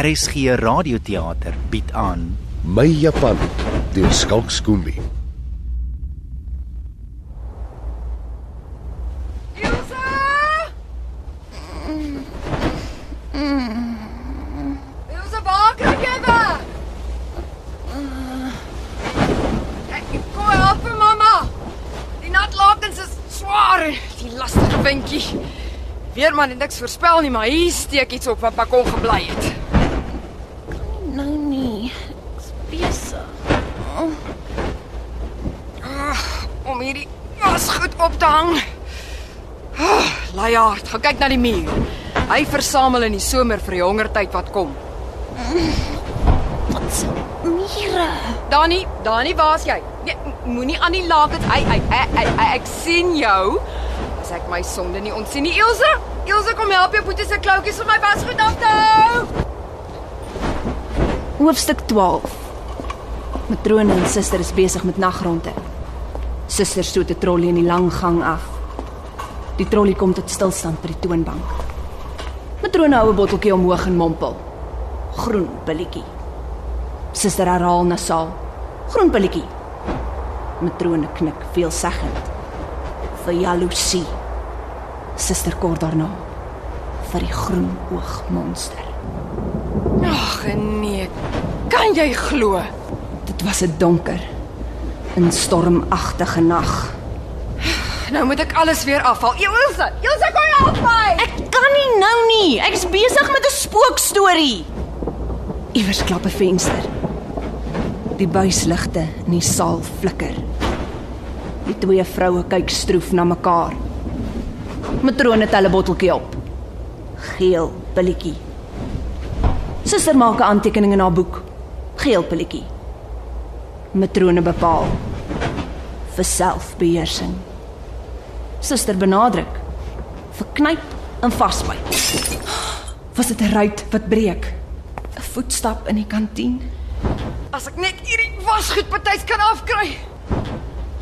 RSG Radioteater bied aan My Japan deur Skalk Skoombie. Ilse! Ilse, waar kry jy weg? Ek kom help vir mamma. Die natlakens is swaar, die lastige windjie. Weerman het niks voorspel nie, maar hier steek iets op wat Pakon gebly het. Nou nie. Ek's besig. om hierdie was goed op te hang. Oh, Laaiaard, gaan kyk na die muur. Hy versamel in die somer vir die hongertyd wat kom. Wat se mure? Dani, Dani, waar's jy? Nee, moenie aan die lakens. Ai, ai, ai, ai, ai, ek sien jou. As ek my sonde nie ontsien nie, Ilse. Ilse, kom help jou boetie se kloutjies vir my wasgoed af te hou. Hoofstuk 12. Matrone en suster is besig met nagronde. Suster stoot 'n trolly in die lang gang af. Die trolly kom tot stilstand by die toonbank. Matrone hou 'n botteltjie omhoog en mompel. Groen pilletjie. Suster herhaal nasaal. Groen pilletjie. Matrone knik veelzeggend. Vir jaloesie. Suster kort daarna vir die groen oog monster. Ag nee. Kan jy glo? Dit was 'n donker en stormagtige nag. Nou moet ek alles weer afhaal. Ilse, Ilse, kom help my. Ek kan nie nou nie. Ek is besig met 'n spookstorie. Iewers klap 'n venster. Die buisligte in die saal flikker. Die twee vroue kyk stroef na mekaar. Matrone tel 'n botteltjie op. Geel pilletjie. Suster maak 'n aantekening in haar boek. Geel pilletjie. Matrone bepaal vir selfbeheersing. Suster benadruk verknyp en vasbyt. Was dit 'n ruit wat breek? 'n Voetstap in die kantien? As ek net hierdie wasgoed partytjies kan afkry.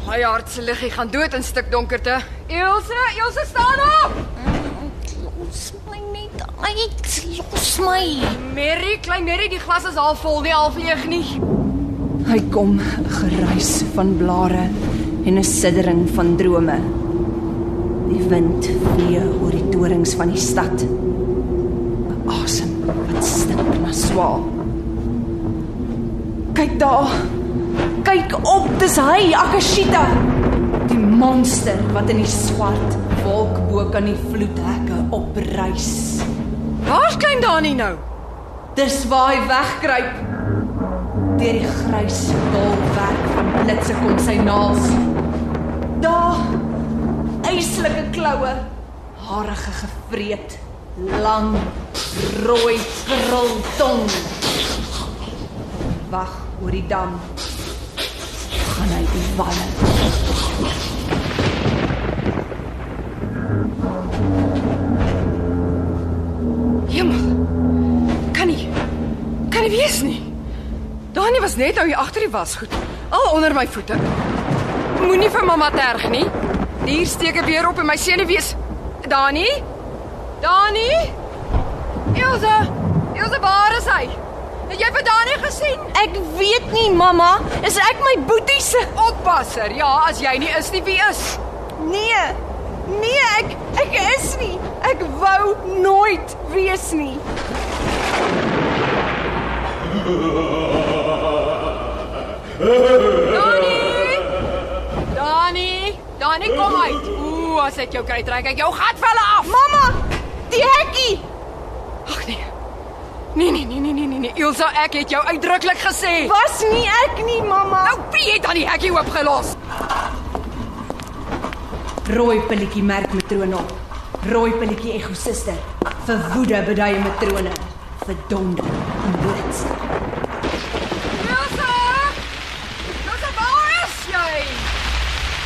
My hart se liggie gaan dood in stik donkerte. Ilse, Ilse staan op. Los my net uit. Los my. Mary, klein Mary, die glas is half vol, nie half leeg nie. Hy kom 'n geruis van blare en 'n siddering van drome. Die wind vee oor die torings van die stad. 'n Asem wat stink na swaal. Kyk daar. Kyk op, dis hy, Akashita. Die monster wat in die swart wolk bo kan die vloedhekke opreis. Waar's klein Dani nou? Dis waar hy wegkruip. Deur die grys bolwerk van blitse kom sy naels. Daar eislike kloue, harige gevreet, lang, rooi krul tong. Wag oor die dam. Gaan hy die walle. Hemel. Kan nie. Kan nie wees nie. Dani was net nou hier agter die wasgoed. Al onder my voete. Moenie vir mamma terg nie. Hier steek ek weer op in my senuwees. Dani? Dani? Ilse, Ilse, waar is hy? Het jy vir Dani gesien? Ek weet nie, mamma, is ek my boetie se Oppasser. Ja, as jy nie is nie, wie is? Nee. Nee, ek ek is nie. Ek wou nooit wees nie. Dani! Dani, kom uit. Ooh, as ek jou kry, trek ek jou gat velle af. Mamma, die hekkie. Ag nee. Nee nee nee nee nee nee nee. Ilse, ek het jou uitdruklik gesê. Was nie ek nie, mamma. Nou wie het dan die hekkie oopgelos? Rooi pilletjie merk matrone op. Rooi pilletjie ego suster. Vir woede beduie matrone. Vir donder en blits.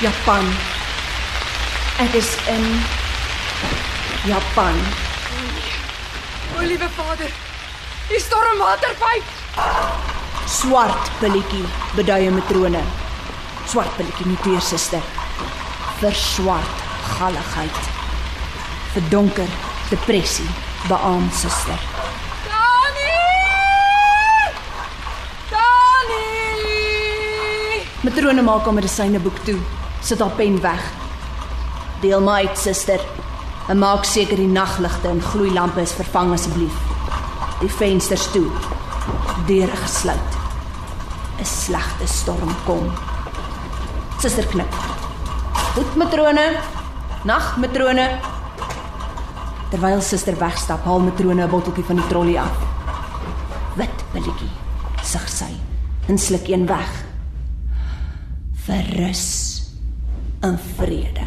Japan. Ek is in Japan. O, o liewe Vader. Die stormwaterpyp. Swart pilletjie beduie matrone. Swart pilletjie nie teer suster. Vir swart galligheid. Vir donker depressie beaam suster. Dani! Dani! Matrone maak haar medisyne boek toe. Sit haar pen weg. Deel my uit, suster. En maak seker die nagligte en gloeilampe is vervang asseblief. Die vensters toe. Deure gesluit. 'n Slegte storm kom. Suster knik. Goed matrone. Nag matrone. Terwyl suster wegstap, haal matrone 'n botteltjie van die trolly af. Wit pilletjie, sug sy en sluk een weg. Verrus in vrede.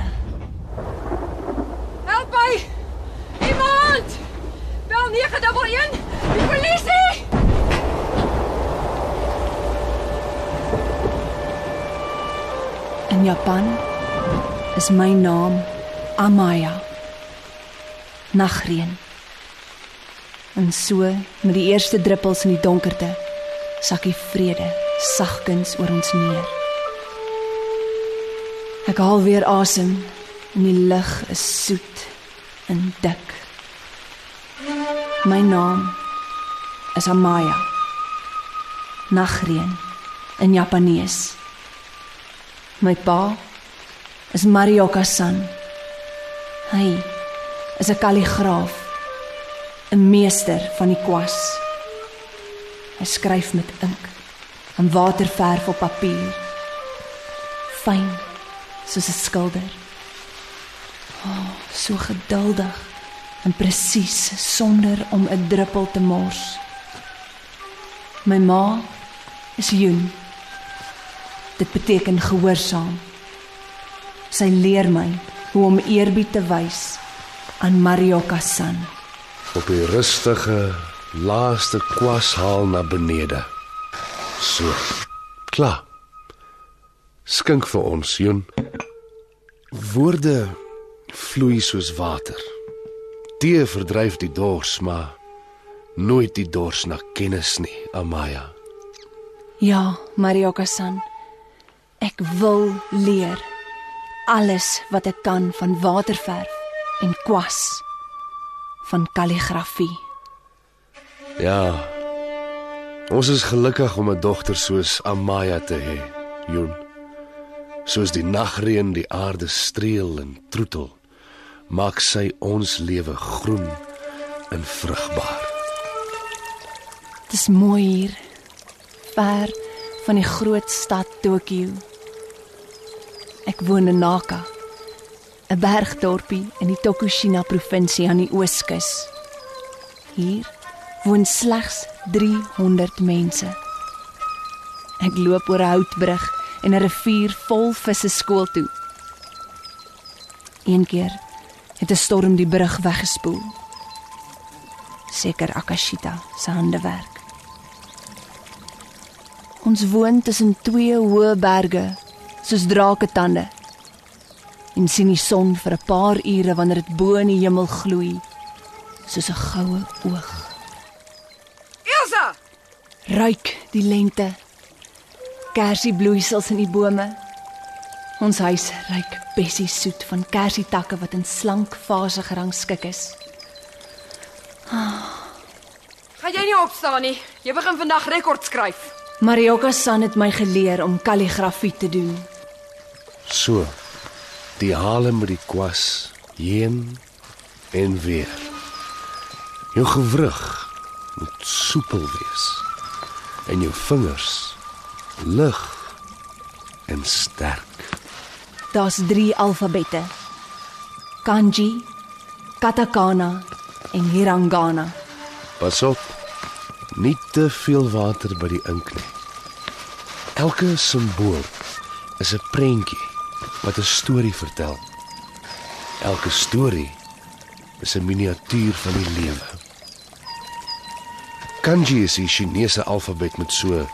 Help my! Iemand! Bel 911! Die polisie! In Japan is my naam Amaya. Nagreën. En so met die eerste druppels in die donkerte sak die vrede sagkens oor ons neer. Ek haal weer asem en die lug is soet en dik. My naam is Amaya. Nagreën in Japanees. My pa is Marioka-san. Hy is 'n kalligraaf, 'n meester van die kwas. Hy skryf met ink en waterverf op papier. Fyn soos 'n skilder. O, oh, so geduldig en presies sonder om 'n druppel te mors. My ma is Jun. Dit beteken gehoorsaam. Sy leer my hoe om eerbied te wys aan Marioka-san. Op die rustige laaste kwashaal na benede. So. Klaar. Skink vir ons, Joen. Woorde vloei soos water. Tee verdryf die dors, maar nooit die dors na kennis nie, Amaya. Ja, Marioka-san. Ek wil leer alles wat ek kan van waterverf en kwas van kalligrafie. Ja. Ons is gelukkig om 'n dogter soos Amaya te hê, Joen. Soos die nagreën die aarde streel en troetel, maak sy ons lewe groen en vrugbaar. Dis mooi hier. Ver van die groot stad Tokio. Ek woon in Naka, 'n bergdorpie in die Tokushima provinsie aan die ooskus. Hier woon slegs 300 mense. Ek loop oor 'n houtbrug en 'n rivier vol visse skool toe. Een keer het 'n storm die brug weggespoel. Seker Akashita se handewerk. Ons woon tussen twee hoë berge, soos draketande. En sien die son vir 'n paar ure wanneer dit bo in die hemel gloei, soos 'n goue oog. Elsa! Ruik die lente. Kersiebloeisels in die bome. Ons huis ruik bessie soet van kersietakke wat in slank vase gerangskik is. Gaan jy nie opstaan nie? Jy begin vandag rekord skryf. Marioka San het my geleer om kalligrafie te doen. So. Die hale met die kwas heen en weer. Jou gewrig moet soepel wees en jou vingers lig en sterk. Daar's 3 alfabette. Kanji, katakana en hiragana. Pas op. Nie te veel water by die ink nie. Elke simbool is 'n prentjie wat 'n storie vertel. Elke storie is 'n miniatuur van die lewe. Kanji is die Chinese alfabet met so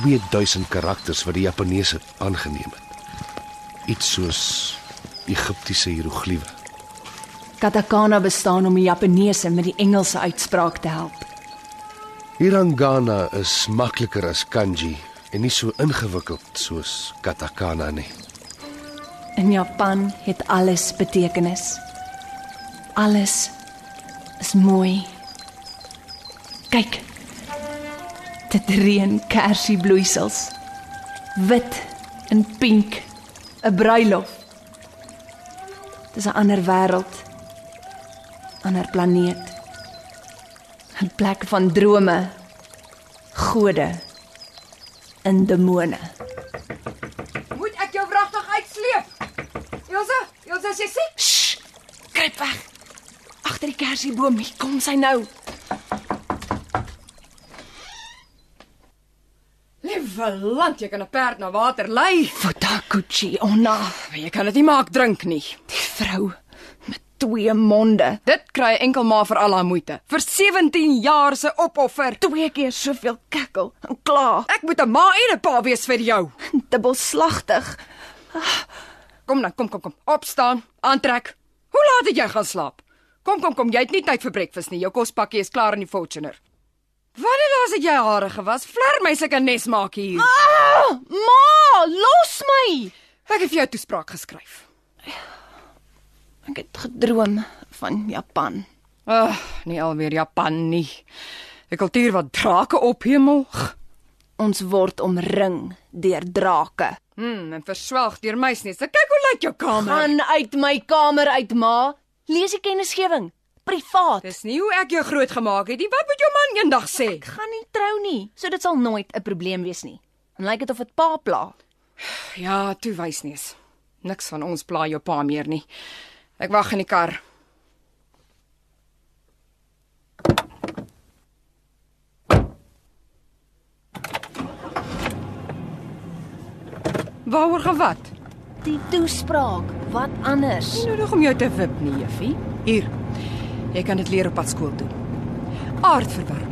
2000 karakters wat die Japaneese aangeneem het. Iets soos Egiptiese hieroglife. Katakana bestaan om die Japaneese met die Engelse uitspraak te help. Hiragana is makliker as kanji en nie so ingewikkeld soos katakana nie. In Japan het alles betekenis. Alles is mooi. Kyk. Dit reën kersiebloeisels. Wit In pink. 'n Bruilof. Dis 'n ander wêreld. Ander planeet. 'n Plek van drome. Gode. En demone. Moet ek jou wragtig uitsleep? Elsa, Elsa, jy siek? Shh. Kruip weg. Agter die kersieboom. Hier kom sy nou. Land, jy kan 'n perd na water lei. Fotakuchi onna. Maar jy kan dit nie maak drink nie. Die vrou met twee monde. Dit kry enkel maar vir al haar moeite. Vir 17 jaar se opoffer. Twee keer soveel kekkel en kla. Ek moet 'n ma en 'n pa wees vir jou. Dubbelslagtig. Kom dan, kom kom kom. Opstaan, aantrek. Hoe laat het jy gaan slaap? Kom kom kom, jy het nie tyd vir breakfast nie. Jou kospakkie is klaar in die Fortuner. Wanneer laas het jy hare gewas? Vlermuise kan nes maak hier. Ah, ma, los my. Ek het vir jou toespraak geskryf. Ek het gedroom van Japan. Ag, nie alweer Japan nie. 'n Kultuur wat drake ophemel. Ons word omring deur drake. Hm, en verswelg deur muisneste. Kyk hoe lyk jou kamer. Gaan uit my kamer uit, ma. Lees die kennisgewing. Privaat. Dis nie hoe ek jou groot gemaak het nie. Wat moet jou man eendag sê? Ek gaan nie trou nie, so dit sal nooit 'n probleem wees nie. En lyk dit of dit pa pla. Ja, toe wysneus. Niks van ons pla jou pa meer nie. Ek wag in die kar. Waaroor gewat? Die toespraak, wat anders? Nie nodig om jou te wip nie, juffie. Hier. Jy kan dit leer op pad skool toe. Aardverwarming.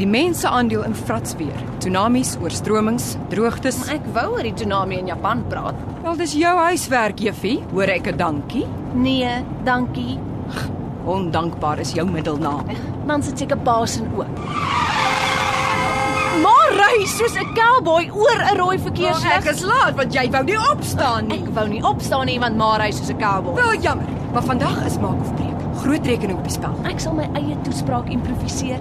Die mense aandeel in vratsweer, tsunamies, oorstromings, droogtes. Ek wou oor die tsunami in Japan praat. Wel, dis jou huiswerk, juffie. Hoor ek 'n dankie? Nee, dankie. Ondankbaar is jou middelnaam. Dan sit seker Basin ook. Maar ry soos 'n cowboy oor 'n rooi verkeerslig. Ek is laat want jy wou nie opstaan nie. Ek wou nie opstaan nie want maar hy soos 'n cowboy. Wel jammer, maar vandag is maak of breek. Groot rekening op die spel. Ek sal my eie toespraak improviseer.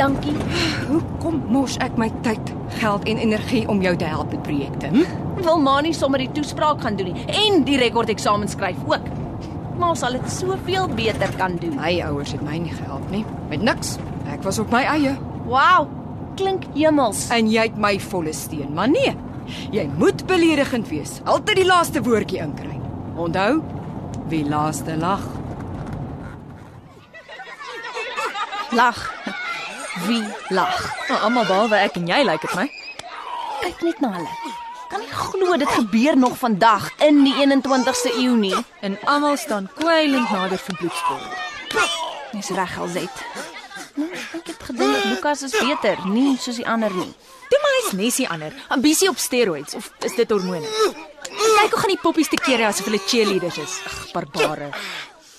Dankie. Hoekom mors ek my tyd, geld en energie om jou te help met projekte? Hm? Wil maar nie sommer die toespraak gaan doen nie en die rekordeksamen skryf ook. Maar sal dit soveel beter kan doen. My ouers het my nie gehelp nie. Met niks. Ek was op my eie. Wow, klink hemels. En jy het my volle steun, maar nee. Jy moet beledigend wees. Altyd die laaste woordjie inkry. Onthou, wie laaste lag. Lag. Wie lag? Nou, almal behalwe ek en jy lyk dit my. Kyk net na hulle. Kan nie glo dit gebeur nog vandag in die 21ste eeu nie. En almal staan kwylend nader vir bloedspoor. Dis reg alzet. Nou, ek het gedink Lukas is beter, nie soos die ander nie. Toe maar hy's nesie ander. Ambisie op steroids of is dit hormone? Kyk hoe gaan die poppies te kere asof hulle cheerleaders is. Ag, barbare.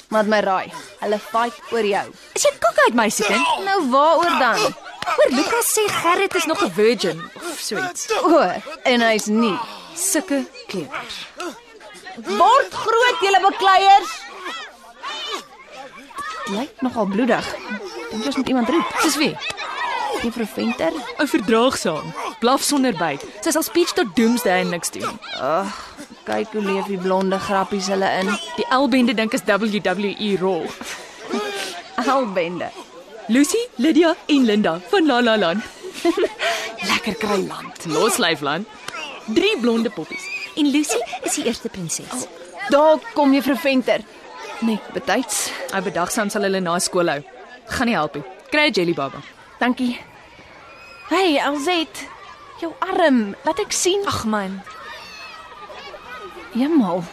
Wat my raai, hulle fight oor jou. Is jy kok uit meisiekind? Nou waaroor dan? Hoor Lukas sê Gerrit is nog 'n virgin of so iets. O, en hy's nie. Sulke kleuters. Word groot julle bekleiers. Lyk nogal bloedig. Dink jy ons moet iemand roep? Dis wie? Juffrou Venter? Ou verdraagsaam. Blaf sonder byt. Sy sal speech tot doomsday en niks doen. Kyk hoe leef die blonde grappies hulle in. Die L-bende dink is WWE Raw. Albende. Lucy, Lydia en Linda van La La Land. Lekker kry land. Loslyfland. Drie blonde poppies. En Lucy is die eerste prinses. Daar kom juffrou Venter. Net betyds. Ou bedagsaam sal hulle na skool hou. Gaan nie help nie. Kry 'n jelly baba. Dankie. Hey, Alzet. Jou arm, laat ek sien. Ag man, Jemal,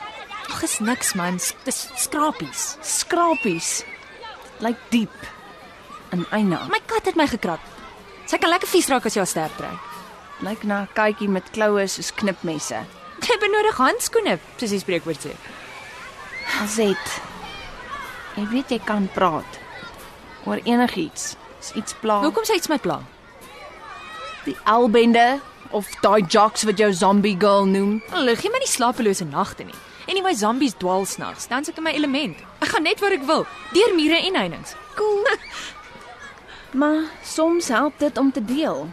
ag is niks man. Dis skrapies. skrapies. Lyk diep. In eina. My kat het my gekrap. Sy kan lekker vies raak as jy haar sterk trek. Lyk na 'n katjie met kloue soos knipmesse. Jy benodig handskoene, soos die spreekwoord sê. Alzet. Jy weet jy kan praat oor enigiets. As iets pla. Hoekom sê iets my pla? die albende of daai jocks wat jou zombie girl noem? Hulle gee my nie slapelose nagte nie. En my zombies dwaal snags, dan sit ek in my element. Ek gaan net waar ek wil, deur mure en heininge. Cool. maar soms help dit om te deel.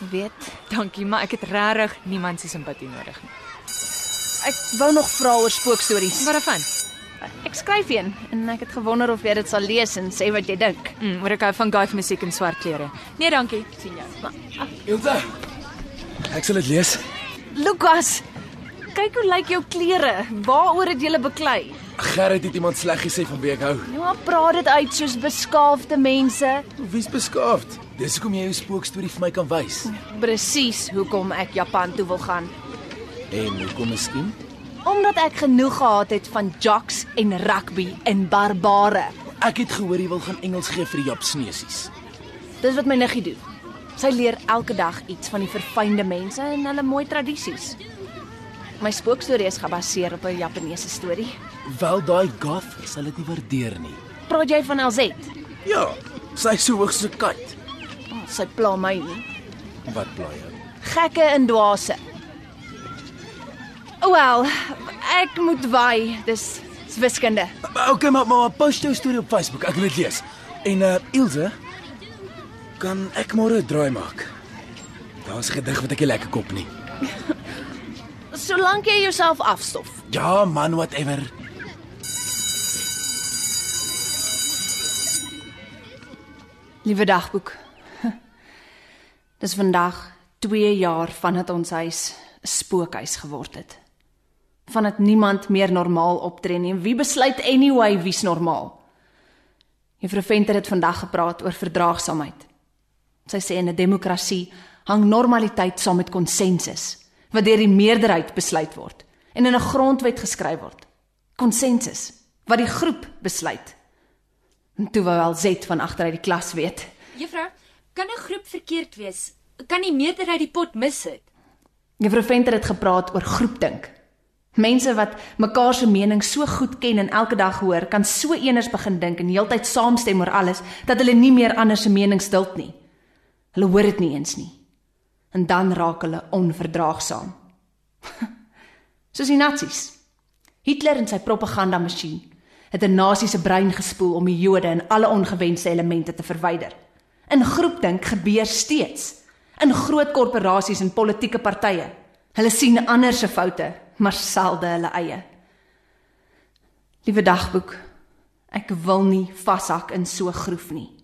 Jy weet, Dankie, maar ek het regtig niemand se simpatie nodig nie. Ek wou nog vra oor spookstories. Wat daarvan? Ek skryf een en ek het gewonder of jy dit sal lees en sê wat jy dink. Mm, oor ek hou van goth musiek en swart klere. Nee, dankie. sien jou. Ilse. Ek sal dit lees. Lukas, kyk hoe lyk jou klere. Waaroor het jy beklei? Gerrit het iemand sleg gesê van wie ek hou. Nou maar praat dit uit soos beskaafde mense. Wie's beskaafd? Dis hoekom jy jou spookstorie vir my kan wys. Presies hoekom ek Japan toe wil gaan. En hoekom miskien? Omdat ek genoeg gehad het van jocks en rugby en barbare. Ek het gehoor jy wil gaan Engels gee vir die Japsnesies. Dis wat my niggie doen. Sy leer elke dag iets van die verfynde mense en hulle mooi tradisies. My spookstorie is gebaseer op 'n Japaneese storie. Wel daai goth sal dit nie waardeer nie. Praat jy van LZ? Ja, sy is so hoog so kat. Oh, sy pla my nie. Wat pla jou? Gekke en dwaase. Wel, ek moet waai. Dis wiskunde. Okay, maar maar post jou storie op Facebook. Ek wil dit lees. En uh Ilse, kan ek môre 'n draai maak? Daar's 'n gedig wat ek nie lekker kop nie. Solank jy jouself afstof. Ja, man, whatever. Liewe dagboek. Dis vandag 2 jaar vandat ons huis 'n spookhuis geword het. Vandat niemand meer normaal optree nie. Wie besluit anyway wie's normaal? Juffrou Venter het vandag gepraat oor verdraagsaamheid. Sy sê in 'n demokrasie hang normaliteit saam met konsensus wat deur die meerderheid besluit word en in 'n grondwet geskryf word. Konsensus wat die groep besluit. En toe wou al Z van agteruit die klas weet. Juffrou, kan 'n groep verkeerd wees? Kan die meerderheid die pot mis het? Juffrou Venter het gepraat oor groepdink. Mense wat mekaar se mening so goed ken en elke dag hoor, kan so eenders begin dink en heeltyd saamstem oor alles dat hulle nie meer ander se mening stilt nie. Hulle hoor dit nie eens nie. En dan raak hulle onverdraagsaam. Soos die nasies. Hitler en sy propagandamasjien het 'n nasie se brein gespoel om die Jode en alle ongewenste elemente te verwyder. In groepdink gebeur steeds in groot korporasies en politieke partye. Hulle sien ander se foute, maar selde hulle eie. Liewe dagboek, ek wil nie vashak in so groef nie.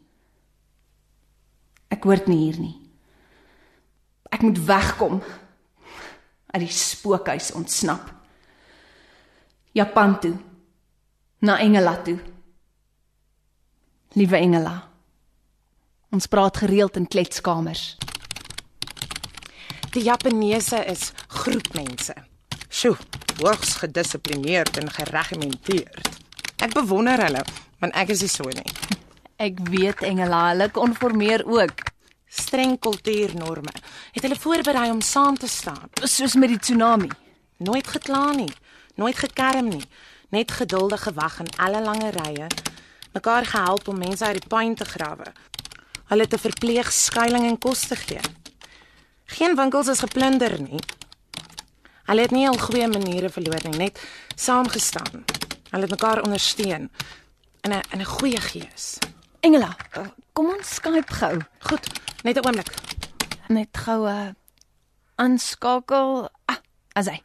Ek hoort nie hier nie. Ek moet wegkom uit die spookhuis ontsnap. Japan toe. Na Engela toe. Liewe Engela. Ons praat gereeld in kletskamers. Die Japaneese is groepmense. Sjoe, hoogs gedissiplineerd en geregimenteerd. Ek bewonder hulle, want ek is nie so nie. Ek weet Engela, hulle konformeer ook, Streng kultuurnorme het hulle voorberei om saam te staan. soos met die tsunami. Nooit gekla nie, nooit gekerm nie, net geduldig gewag in alle lange rye, mekaar gehelp om mense uit die puin te grawe. Hulle te verpleeg, skuilings en kos te gee. Geen winkels is geplunder nie. Hulle het nie al goeie maniere verloor nie, net saamgestaan. Hulle het mekaar ondersteun in 'n in 'n goeie gees. Engela, kom ons Skype gou. Goed, net 'n oomblik. Net gou 'n uh, aanskakel. Ah, as hy.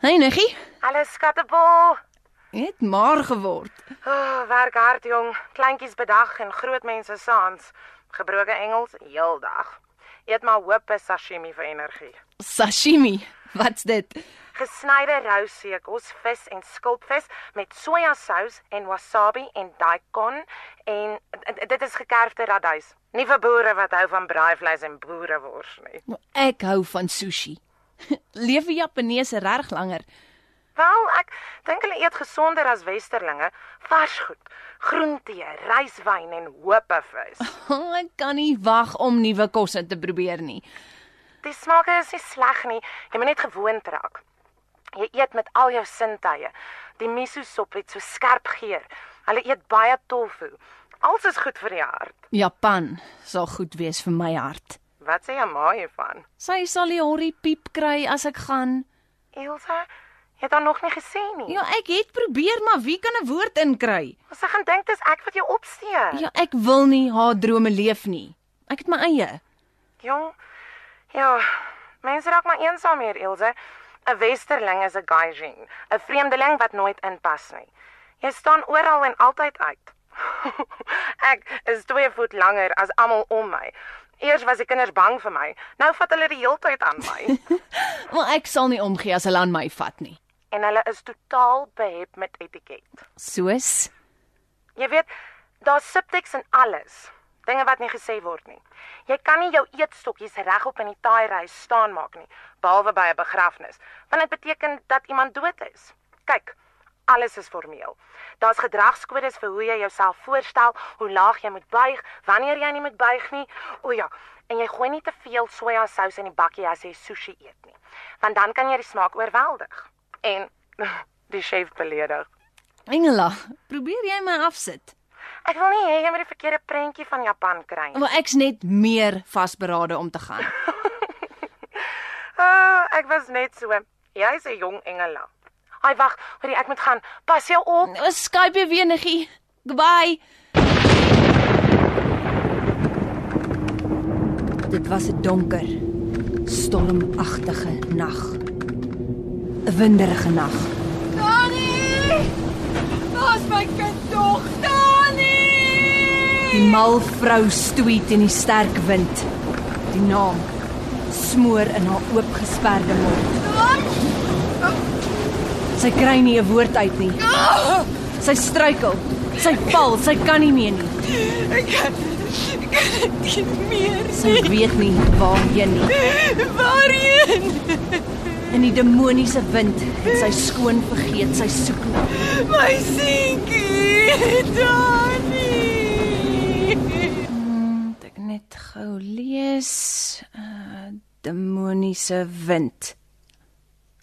Hey Niggie, Hallo skattebol. het maar geword. Oh, werk hard jong. Kleintjies bedag en groot mense saans. Gebroke Engels heeldag. Eet maar hoop is sashimi vir energie. Sashimi. Wat's dit? Gesnyde rou seekos, vis en skulpvis met sojasous en wasabi en daikon en dit is gekerfde radduis. Nie vir boere wat hou van braaivleis en boerewors nie. Ek hou van sushi. Leef die Japaneese reg langer. Wel, ek dink hulle eet gesonder as westerlinge. Vars goed, groentee, ryswyn en hopevis. Oh, ek kan nie wag om nuwe kosse te probeer nie. Die smake is nie sleg nie. Jy moet net gewoond raak. Jy eet met al jou sintuie. Die miso sop het so skerp geur. Hulle eet baie tofu. Alles is goed vir die hart. Japan sal goed wees vir my hart. Wat sê jy maar hiervan? Sy sal die horrie piep kry as ek gaan. Elsa, jy het haar nog nie gesien nie. Ja, ek het probeer, maar wie kan 'n woord inkry? Sy gaan dink dis ek wat jou opsteek. Ja, ek wil nie haar drome leef nie. Ek het my eie. Jong. Ja, mense raak maar eensaam hier, Elsa. 'n Westerling is 'n gaijin, 'n vreemdeling wat nooit inpas nie. Jy staan oral en altyd uit. ek is 2 voet langer as almal om my. Eers was die kinders bang vir my. Nou vat hulle die heeltyd aan my. Maar ek sal nie omgee as hulle aan my vat nie. en hulle is totaal behep met etiket. Soos Jy weet, daar's subtekst in alles. Dinge wat nie gesê word nie. Jy kan nie jou eetstokkies regop in die taai-ry staan maak nie, behalwe by 'n begrafnis, want dit beteken dat iemand dood is. Kyk, alles is formeel. Daar's gedragskodes vir hoe jy jouself voorstel, hoe laag jy moet buig, wanneer jy nie moet buig nie. O ja, en jy gooi nie te veel sojasous in die bakkie as jy sushi eet nie, want dan kan jy die smaak oorweldig. En die chef beledig. Engela, probeer jy my afsit? Ek wil nie hê jy moet die verkeerde prentjie van Japan kry nie. Maar ek's net meer vasberade om te gaan. Ah, ek was net so. Jy's 'n jong engela. Ai wag, hoorie, ek moet gaan. Pas jou op. Skype jy weer niggie. Goodbye. Dit was 'n donker, stormagtige nag. 'n Winderige nag. Dani! Waar's my kind tog? Die mal vrou stoei teen die sterk wind. Die naam smoor in haar oopgesperde mond. Sy kry nie 'n woord uit nie. Sy struikel. Sy val, sy kan nie meer nie. Ek kan ek kan nie meer. Sy weet nie waarheen nie. Waarheen? In die demoniese wind het sy skoon vergeet sy soek. My seentjie. Dani! Moet ek net gou lees. Uh demoniese wind.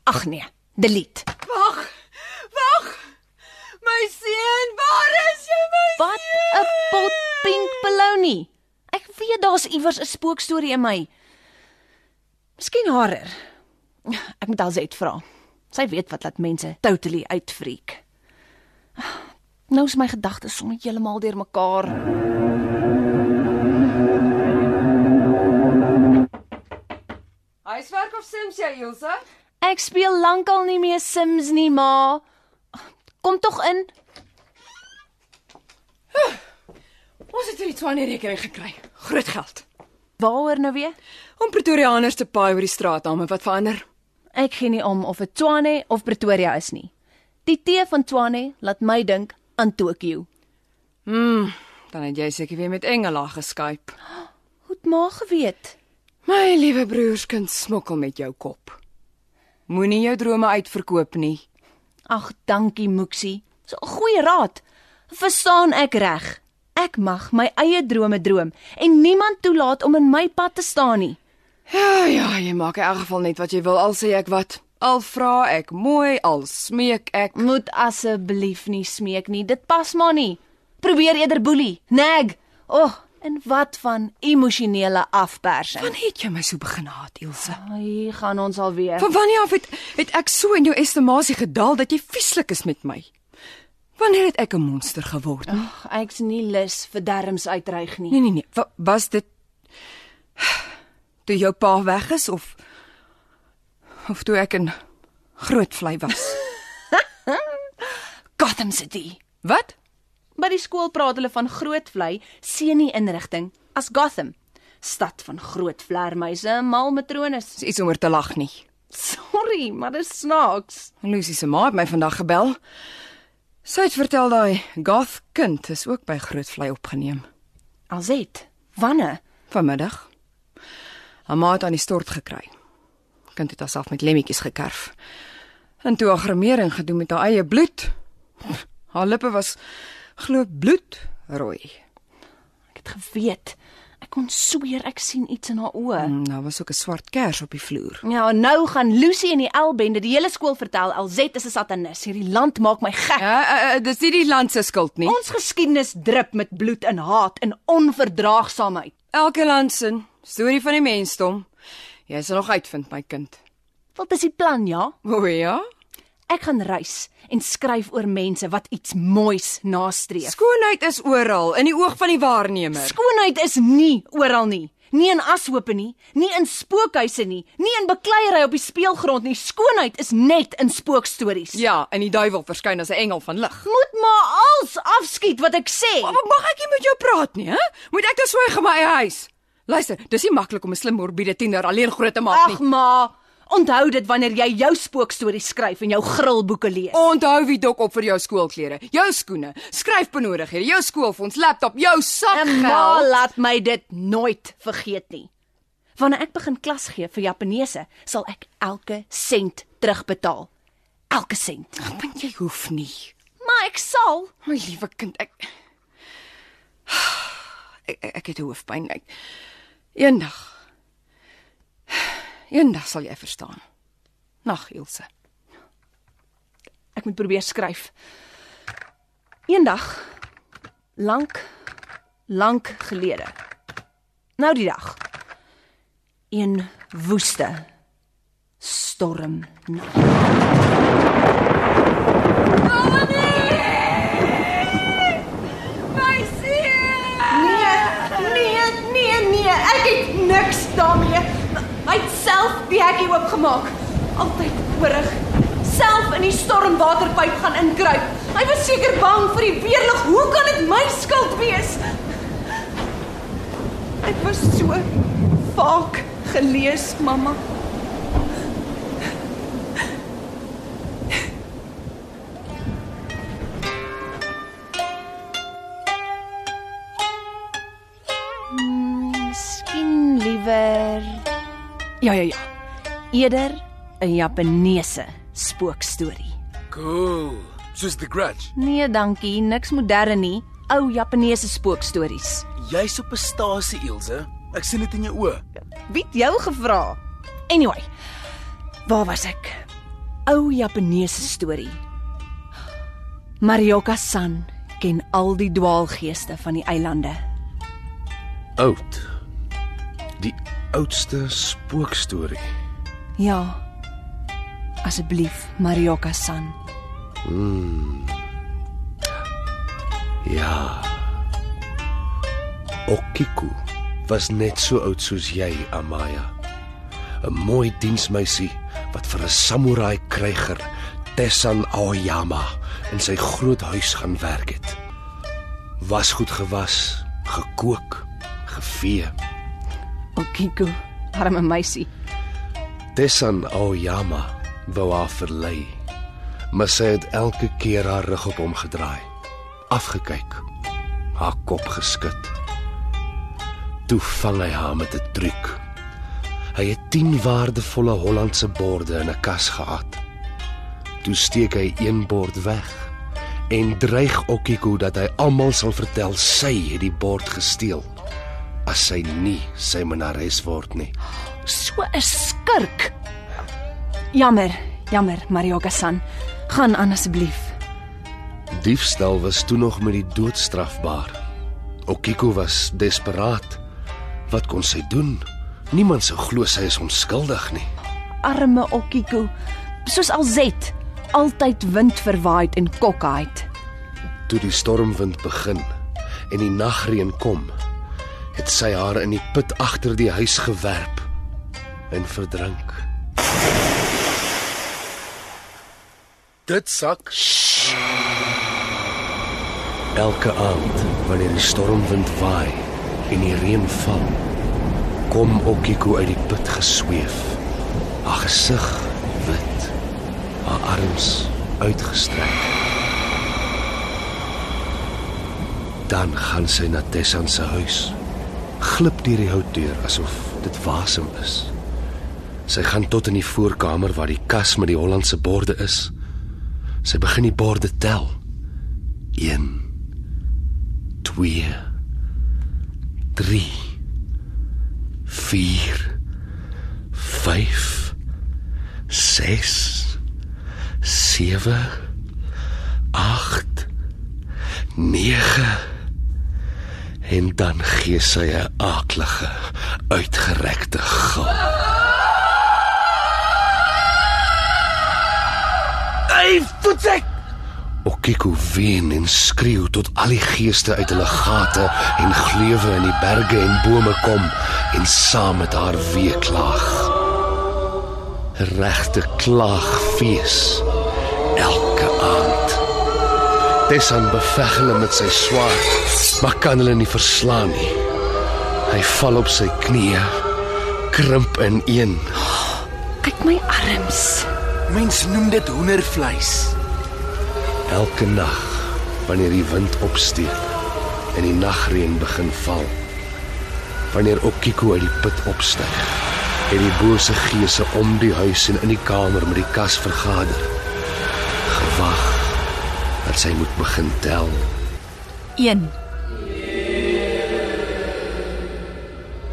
Ag nee, delete. Wag. Wag. My seun, waar is jy my? Wat 'n pot pink belounie. Ek weet daar's iewers 'n spookstorie in my. Miskien harer. Ek moet Alzet vra. Sy weet wat laat mense totally uitfreak. Nou is my gedagtes sommer heeltemal deurmekaar. Huiswerk of Sims jy, Ilse? Ek speel lankal nie meer Sims nie, ma. Kom tog in. Ons het hierdie Twane rekening gekry. Groot geld. Waaroor nou weer? Om Pretoriaaners te paai oor die straatname wat verander. Ek gee nie om of dit Tshwane of Pretoria is nie. Die T van Tshwane laat my dink aan Tokio. Dan het jy seker weer met Engela geskyp. Hoe het ma geweet? My liewe broerskind smokkel met jou kop. Moenie jou drome uitverkoop nie. Ag, dankie Moeksie. So 'n goeie raad. Verstaan ek reg? Ek mag my eie drome droom en niemand toelaat om in my pad te staan nie. Ja, ja, jy maak in elk geval net wat jy wil al sê ek wat. Al vra ek mooi, al smeek ek. Moet asseblief nie smeek nie. Dit pas maar nie. Probeer eerder boelie, nag. O, oh, en wat van emosionele afpersing? Wanneer het jy my so begin haat, Ilse? Ai, gaan ons alweer. Van wanneer af het het ek so in jou estimasie gedaal dat jy vieslik is met my? Wanneer het ek 'n monster geword? Ag, ek's nie lus vir derms uitreig nie. Nee nee nee, Wa was dit toe jou pa weg is of of toe ek in groot vlei was? Gotham City. Wat? By die skool praat hulle van Grootvlei seunie inrigting as Gotham, stad van groot vlermuise en mal matrones. Dis iets om oor te lag nie. Sorry, maar dis snaaks. Lucy se ma het my vandag gebel. Sy het vertel daai goth kind is ook by Grootvlei opgeneem Alzet, wanneer? vanmiddag. Haar ma het aan die stort gekry. Kind het haarself met lemmetjies gekerf. En toe haar gremering gedoen met haar eie bloed. Haar lippe was glo bloedrooi. Ek het geweet. Ek kon sweer ek sien iets in haar oë. Mm, Daar was ook 'n swart kers op die vloer. Ja, nou gaan Lucy en die L-bende die hele skool vertel Alzet is 'n satanis. Hierdie land maak my gek. Ja, uh, uh, dis nie die land se skuld nie. Ons geskiedenis drup met bloed en haat en onverdraagsaamheid. Elke land se storie van die mensdom. Jy sal nog uitvind, my kind. Wat is die plan, ja? O ja. Ek gaan reis en skryf oor mense wat iets moois nastreef. Skoonheid is oral in die oog van die waarnemer. Skoonheid is nie oral nie. Nie in ashope nie, nie in spookhuise nie, nie in bekleierery op die speelgrond nie. Skoonheid is net in spookstories. Ja, en die duiwel verskyn as 'n engel van lig. Moet maar als afskiet wat ek sê. Maar mag ek nie met jou praat nie, hè? Moet ek nou swyg in my eie huis? Luister, dis nie maklik om 'n slim morbiede tiener alleen groot te maak Ag nie. ma, onthou dit wanneer jy jou spookstories skryf en jou grillboeke lees. Onthou wie dok op vir jou skoolklere, jou skoene, skryfbenodighede, jou skoolfonds, laptop, jou sakgeld. laat my dit nooit vergeet nie. Wanneer ek begin klas gee vir Japaneese, sal ek elke sent terugbetaal. Elke sent. Want jy hoef nie. Maar ek sal. My liewe kind, ek ek, ek, ek het hoofpyn. Ek eendag eendag sal jy verstaan. Nag, Ilse. Ek moet probeer skryf. Eendag lank lank gelede. Nou die dag. Een woeste storm. My seun! Nee, nee, nee, nee, ek het niks daarmee. Hy het self die hekkie oopgemaak. Altyd oorig. Self in die stormwaterpyp gaan inkruip. Hy was seker bang vir die weerlig. Hoe kan dit my skuld wees? Ek was so vaak gelees, mamma. Ja, ja, ja. eerder 'n Japaneese spookstorie. Cool. Soos The Grudge. Nee, dankie, niks modern nie. Ou Japaneese spookstories. Jy's op 'n stasie, Ilse. Ek sien dit in jou oë. Wie het jou gevra? Anyway, waar was ek? Ou Japaneese storie. Marioka-san ken al die dwaalgeeste van die eilande. Oud. Die oudste spookstorie. Ja. Asseblief, Marioka-san. Ja. Okiku was net so oud soos jy, Amaya. 'n Mooi diensmeisie wat vir 'n samurai kryger, Tessan Aoyama, in sy groot huis gaan werk het. Was goed gewas, gekook, gevee. Okiku, arme meisie. Tessan Aoyama wou haar verlei, maar sy het elke keer haar rug op hom gedraai, afgekyk, haar kop geskud. Toe vang hy haar met 'n truc. Hy het 10 waardevolle Hollandse borde in 'n kas gehad. Toe steek hy een bord weg en dreig Okiku dat hy almal sal vertel sy het die bord gesteel as sy nie sy menares word nie. So 'n skurk. Jammer, jammer, Marioka-san. Gaan aan asseblief. Diefstal was toe nog met die dood strafbaar. Okiko was desperaat. Wat kon sy doen? Niemand sou glo sy is onskuldig nie. Arme Okiku, soos alzet, altyd wind verwaaid en kokkheid. Toe die stormwind begin en die nagreën kom, het sy haar in die put agter die huis gewerp en verdrink. Dit sak. Elke aand wanneer die stormwind waai en die reën val, kom Okiko uit die put gesweef. Haar gesig wit, haar arms uitgestrek. Dan gaan sy na Tessan se huis. Glip deur die houtdeur asof dit wasem is. Sy gaan tot in die voorkamer waar die kas met die Hollandse borde is. Sy begin die borde tel. 1 2 3 4 5 6 7 8 9 en dan gee sy 'n aaklige uitgerekte gil. Hey, voetsek. Okiko ween en skreeu tot al die geeste uit hulle gate en gleuwe in die berge en bome kom en saam met haar weeklaag. 'n Regte klaagfees elke aand. Tessan beveg hulle met sy swaard, maar kan hulle nie verslaan nie. Hy val op sy knieë, krimp in een. Kyk my arms. Mens noem dit hoendervleis. Elke nag wanneer die wind opsteek en die nagreën begin val. Wanneer Okiko uit die put opstyg en die bose geese om die huis en in die kamer met die kas vergader. Gewag sy moet begin tel. 1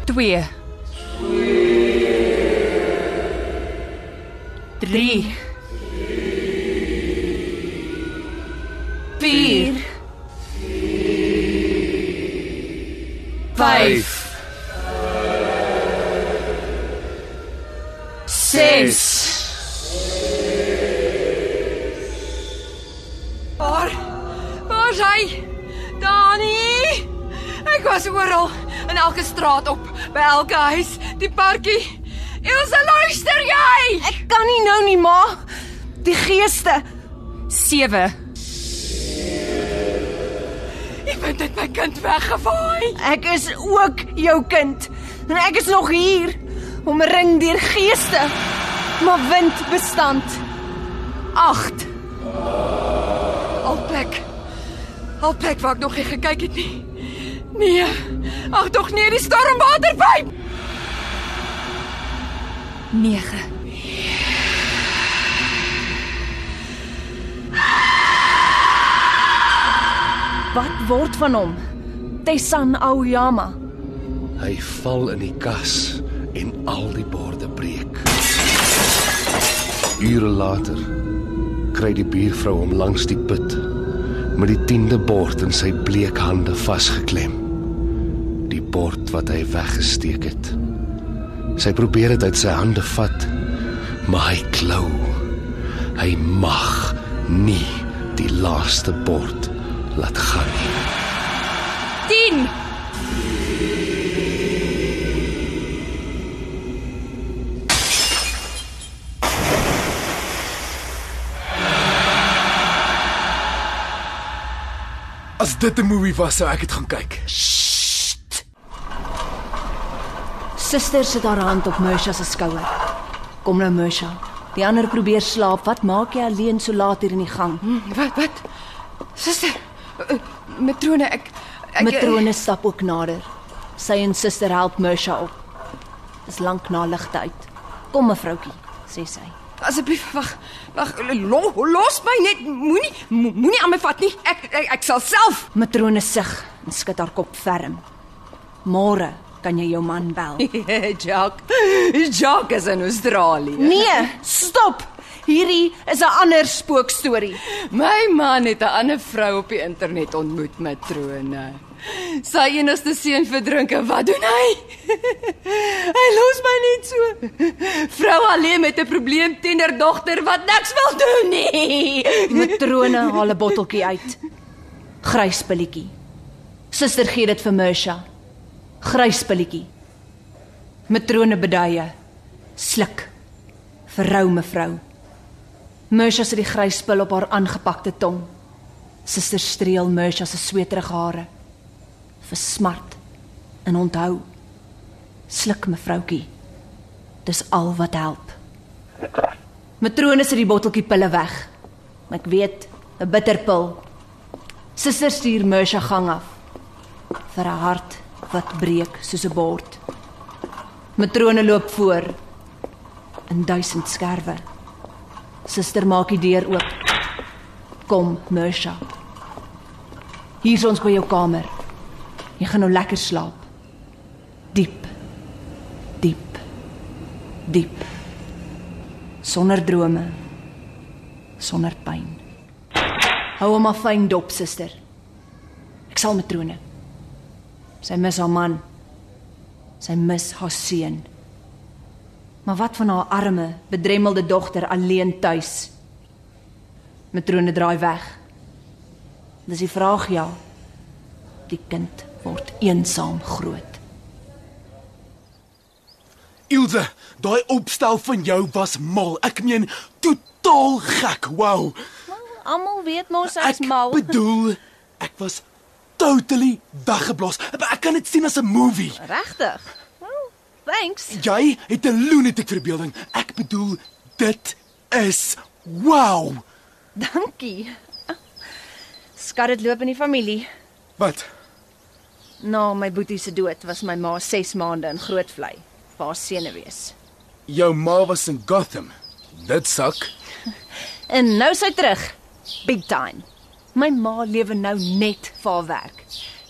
2 3 4 5 6 was oral, in elke straat op, by elke huis, die parkie. Elsa, luister jy? Ek kan nie nou nie, ma. Die geeste. 7 Ek het dit my kind weggevaai. Ek is ook jou kind. En ek is nog hier, omring deur geeste. Maar wind bestand. 8 Al plek. Al plek waar ek nog nie gekyk het nie. Nee. Ag tog nee, die stormwaterpyp. 9 Wat word van hom? Tessan Aoyama. Hy val in die kas en al die borde breek. Ure later kry die buurvrou hom langs die put met die 10de bord in sy bleek hande vasgeklem. Bord wat hy weggesteek het. Sy probeer dit uit sy hande vat, maar hy klou. Hy mag nie die laaste bord laat gaan nie. 10 As dit 'n movie was, sou ek dit gaan kyk. Suster sit haar hand op Mersha se skouer. Kom nou Mersha. Die ander probeer slaap. Wat maak jy alleen so laat hier in die gang? Wat wat? Suster, uh, matrone, ek ek Matrone stap ook nader. Sy en suster help Mersha op. Dis lank na ligte uit. Kom mevroutjie, sê sy. Asseblief wag. Wag, lo, los my net. Moenie mo- moenie aan my vat nie. Ek ek, ek sal self. Matrone sug en skud haar kop ferm. Môre kan jy jou man bel. Jock. Jock is in Australië. Nee, stop. Hierdie is 'n ander spookstorie. My man het 'n ander vrou op die internet ontmoet, matrone. Sy enigste seun verdrink en wat doen hy? hy los my net so. Vrou alleen met 'n probleem tienerdogter wat niks wil doen nie. Matrone haal 'n botteltjie uit. Grys pilletjie. Suster gee dit vir Mersha. Grys pilletjie. Matrone beduie. Sluk. Verrou mevrou. Mersha sit die grys pil op haar aangepakte tong. Suster streel Mersha se sweterige hare. Versmart en onthou. Sluk mevroutjie. Dis al wat help. Matrone sit die botteltjie pille weg. Ek weet, 'n bitterpil. Suster stuur Mersha gang af vir 'n hart wat breek soos 'n bord. Matrone loop voor in duisend skerwe. Suster maak die deur oop. Kom, Mersha. Hier's ons by jou kamer. Jy gaan nou lekker slaap. Diep. Diep. Diep. Sonder drome. Sonder pyn. Hou hom af fyn dop, suster. Ek sal matrone. Sy mis haar man. Sy mis haar seun. Maar wat van haar arme, bedremmelde dogter alleen tuis? Matrone draai weg. Dis die vraag ja. Die kind word eensaam groot. Ilse, daai opstel van jou was mal. Ek meen totaal gek. Wow. Almal weet mos Ek bedoel, ek was totally weggeblaas. Ek kan dit sien as 'n movie. Regtig? Well, thanks. Jy het 'n lunatic verbeelding. Ek bedoel, dit is wow. Dankie. Skat dit loop in die familie. Wat? Na my boetie se dood was my ma 6 maande in Grootvlei, waar senuwees. Jou ma was in Gotham. Dit sak. En nou sy terug. Big time. My ma lewe nou net vir haar werk.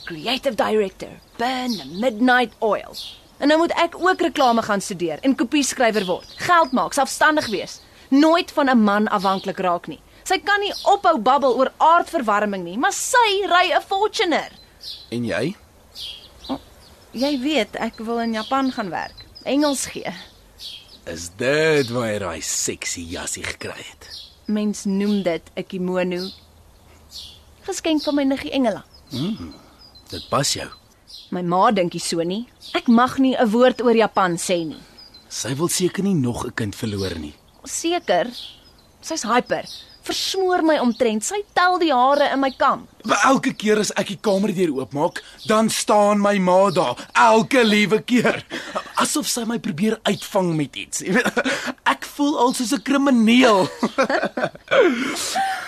Creative director, Burn Midnight Oil. En nou moet ek ook reklame gaan studeer en kopieskrywer word. Geld maak, selfstandig wees. Nooit van 'n man afhanklik raak nie. Sy kan nie ophou babbel oor aardverwarming nie, maar sy ry 'n Fortuner. En jy? Jy weet, ek wil in Japan gaan werk. Engels gee. Is dit waar jy daai sexy jassie gekry het? Mens noem dit 'n kimono. Geskenk van my niggie Engela. Dit pas jou. My ma dink nie so nie. Ek mag nie 'n woord oor Japan sê nie. Sy wil seker nie nog 'n kind verloor nie. Seker. Sy's hyper. Versmoor my omtrent. Sy tel die hare in my kam. Maar elke keer as ek die kamerdeur oopmaak, dan staan my ma daar, elke liewe keer. Asof sy my probeer uitvang met iets. Jy weet, Ek voel al soos 'n krimineel.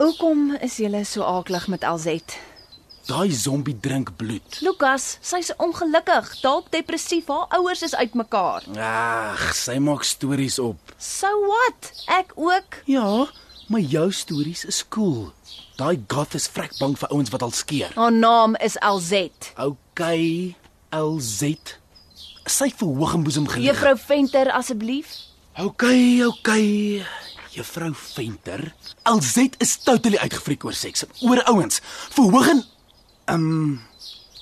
Hoekom is julle so aaklig met Alzet? Daai zombie drink bloed. Lukas, sy's ongelukkig, dalk depressief. Haar ouers is uitmekaar. Ag, sy maak stories op. So what? Ek ook. Ja, maar jou stories is cool. Daai goth is vrek bang vir ouens wat al skeer. Haar naam is Alzet. OK, LZ. Sy verhoog en boesem geleer. Juffrou Venter asseblief. OK, OK. Juffrou Venter. LZ is totally uitgefriek oor seks, oor ouens. Verhoog en um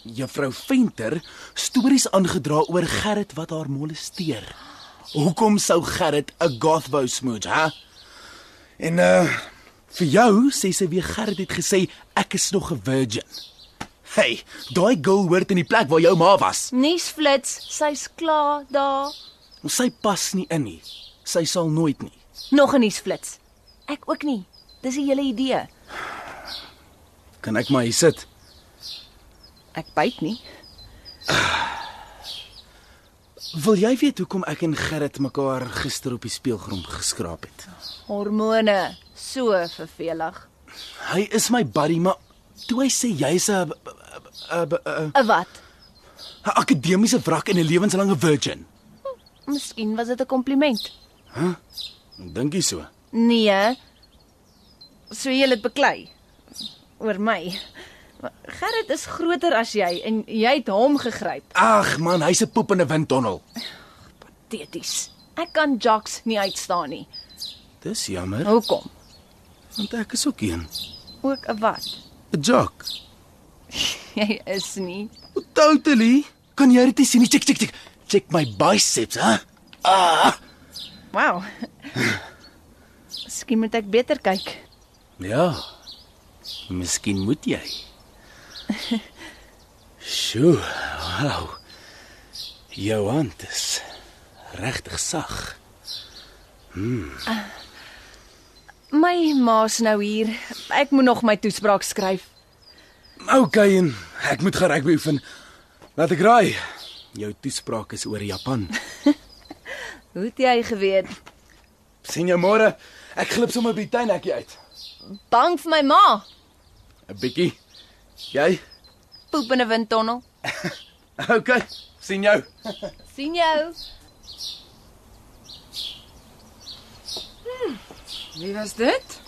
Juffrou Venter stories aangedra oor Gerrit wat haar molesteer. Hoekom sou Gerrit 'n goth wou smooch, hè? En uh vir jou sê sy weer Gerrit het gesê ek is nog 'n virgin. Hey, daai girl hoort in die plek waar jou ma was. Nuusflits, sy's klaar daar. Sy pas nie in nie. Sy sal nooit nie. Nog 'n nuusflits. Ek ook nie. Dis die hele idee. Kan ek maar hier sit? Ek byt nie. Wil jy weet hoekom ek en Gerrit mekaar gister op die speelgrond geskraap het? Hormone, so vervelig. Hy is my buddy, maar toe hy sê jy's 'n 'n 'n 'n Wat? 'n akademiese wrak en 'n lewenslange virgin. Miskien was dit 'n kompliment. Dink jy so? Nee. So jy het beklei oor my. Gerrit is groter as jy en jy het hom gegryp. Ag man, hy's 'n poep in 'n windtunnel. Teties. Ek kan jocks nie uitstaan nie. Dis jammer, Hoekom? want ek is ook een. Ook 'n wat? 'n Jock. Jy is nie. Totally. Kan jy dit sien? Check, check, check. Check my biceps, hè? Ah. Wow. Miskien moet ek beter kyk. Ja. Miskien moet jy. Sjoe, wow. Jou hand is regtig sag. My ma's nou hier. Ek moet nog my toespraak skryf. OK, en ek moet gaan rugby oefen. Laat ek raai. Jou toespraak is oor Japan. Hoe het jy geweet? Sien jou môre. Ek glip sommer by die tuinhekkie uit. Bang vir my ma. 'n Bietjie. Jy? Poep in 'n windtunnel. OK. sien jou. sien jou. Wie was dit?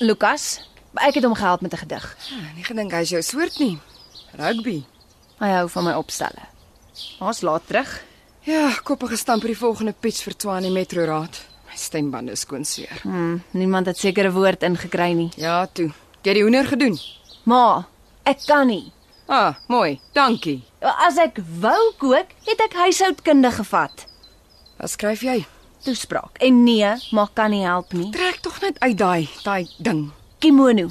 Lukas, ek het hom gehelp met 'n gedig. Nie gedink hy's jou soort nie. Rugby. Hy hou van my opstelle. Ons laat terug. Ja, koppige stamp vir die volgende pitch vir Tshwane Metro Raad. My stembande is skoon seer. Hmm, niemand het seker 'n woord ingekry nie. Ja, toe. Jy het die hoender gedoen. Ma, ek kan nie. Ah, mooi. Dankie. As ek wou kook, het ek huishoudkunde gevat. Wat skryf jy? Toespraak. En nee, ma kan nie help nie. Trek tog net uit daai daai ding. kimono.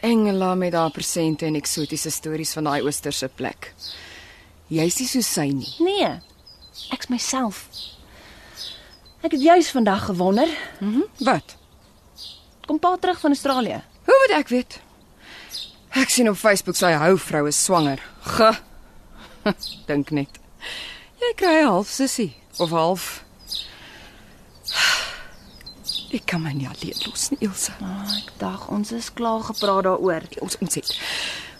Engela met haar persente en eksotiese stories van daai oosterse plek. Jy's nie so sy nie. Nee. Ek's myself. Ek het juis vandag gewonder, Wat? kom pa terug van Australië. Hoe moet ek weet? Ek sien op Facebook sy hou vrou is swanger. Ge. Dink net. Jy kry half sussie of half. Ek kan my nie alleen los nie, Elsa. Ah, ek dag ons is klaar gepraat daaroor. Ons ons het.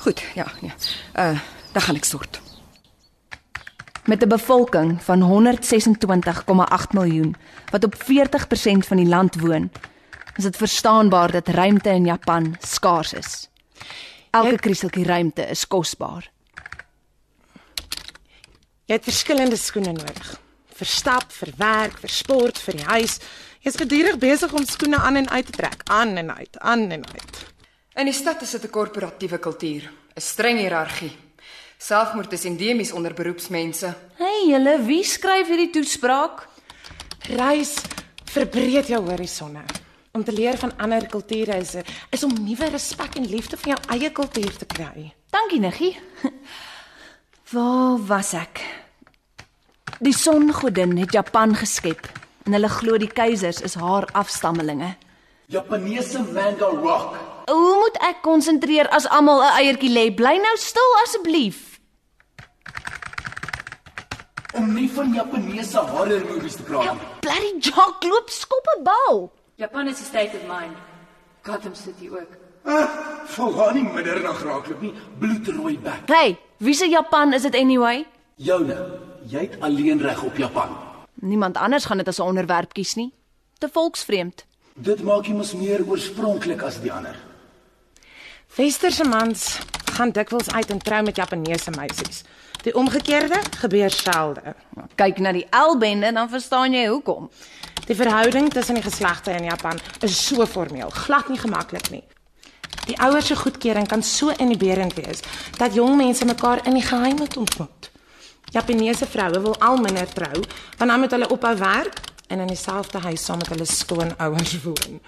Goed, ja, ja. Uh, dan gaan ek stort. Met 'n bevolking van 126,8 miljoen wat op 40% van die land woon, is dit verstaanbaar dat ruimte in Japan skaars is. Elke krieseltjie ruimte is kosbaar. Jy het verskillende skoene nodig. Vir stap, vir werk, vir sport, vir die huis. Jy's gedurig besig om skoene aan en uit te trek, aan en uit, aan en uit. In die stad is dit 'n korporatiewe kultuur, 'n streng hiërargie. Selfmoord is endemies onder beroepsmense. Hey julle, wie skryf hierdie toespraak? Reis verbreed jou horisonne. Om te leer van ander kulture is is om nuwe respek en liefde vir jou eie kultuur te kry. Dankie, Niggie. Waar was ek? Die songodin het Japan geskep en hulle glo die keisers is haar afstammelinge. Japaneese manga rock. Hoe moet ek konsentreer as almal 'n eiertjie lê? Bly nou stil asseblief. Om nie van Japaneese horror movies te praat nie. Bloody Jock loop skop 'n bal. Japan is 'n state of mind. Gotham City ook. Ah, Volgaan nie middernag raakloop nie, bloedrooi bek. Hey, wie se Japan is dit anyway? Joune, jy het alleen reg op Japan. Niemand anders gaan dit as 'n onderwerp kies nie. Te volksvreemd. Dit maak jy mos meer oorspronklik as die ander. Westerse mans gaan dikwels uit en trou met Japaneese meisies. Die omgekeerde gebeur selde. Kyk na die L-bende dan verstaan jy hoekom. Die verhouding tussen die geslagte in Japan is so formeel, glad nie gemaklik nie. Die ouers se goedkeuring kan so inhiberend wees dat jong mense mekaar in die geheim moet ontmoet. Japaneese vroue wil al minder trou, want dan moet hulle ophou werk en in dieselfde huis saam met hulle skoonouers woon.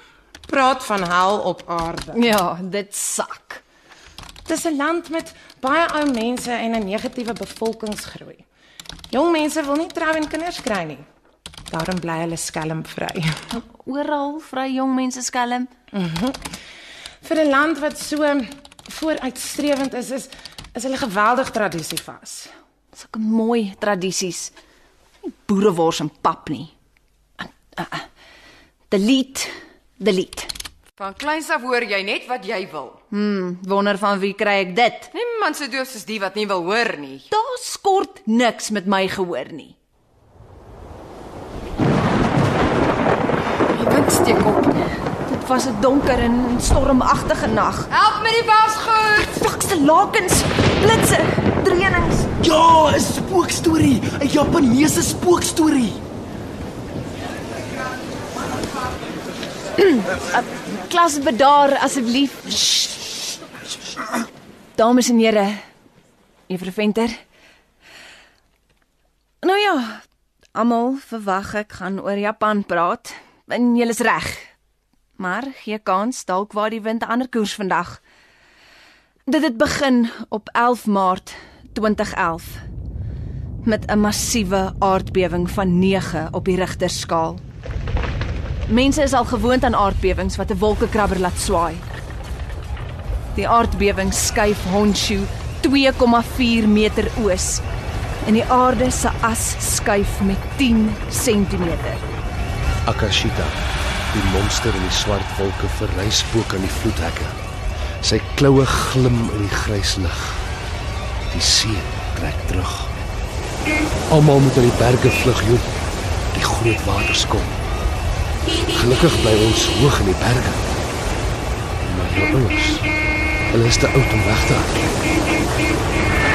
Praat van hel op aarde. Ja, dit sak. Dis 'n land met baie ou mense en 'n negatiewe bevolkingsgroei. Jong mense wil nie trou en kinders kry nie. Daarom bly hulle skelmvry. Oral vry jong mense skelm. Vir 'n land wat so vooruitstrewend is, is is hulle geweldig tradisievas. Sulke mooi tradisies. Nie boerewors en pap nie. Uh, uh, delete, delete. Van kleins af hoor jy net wat jy wil. Hmm, wonder van wie kry ek dit? Niemand so doof soos die wat nie wil hoor nie. Daar skort niks met my gehoor nie. Die wind steek op. Dit was 'n donker en stormagtige nag. Help met die wasgoed. Fikse lakens, blitse, dreinings. Ja, 'n spookstorie, 'n Japaneese spookstorie. Klas bedaar asseblief. Dames en here, Juffrou Venter. Nou ja, almal verwag ek gaan oor Japan praat. En jy is reg. Maar gee kans dalk waar die wind ander koers vandag. Dit het begin op 11 Maart 2011 met 'n massiewe aardbewing van 9 op die Richterskaal. Mense is al gewoond aan aardbewings wat 'n wolkekrabber laat swaai. Die aardbewing skuif Honshu 2,4 meter oos en die aarde se as skuif met 10 cm. Akashita, die monster in die swart wolke verry spook aan die vloedhekke. Sy kloue glim in die grys lig. Die see trek terug. Almal moet uit die berge vlug, joh. Die groot waters kom. Gelukkig bly ons hoog in die berge. Maar jou ouers, hulle is te oud om weg te hardloop.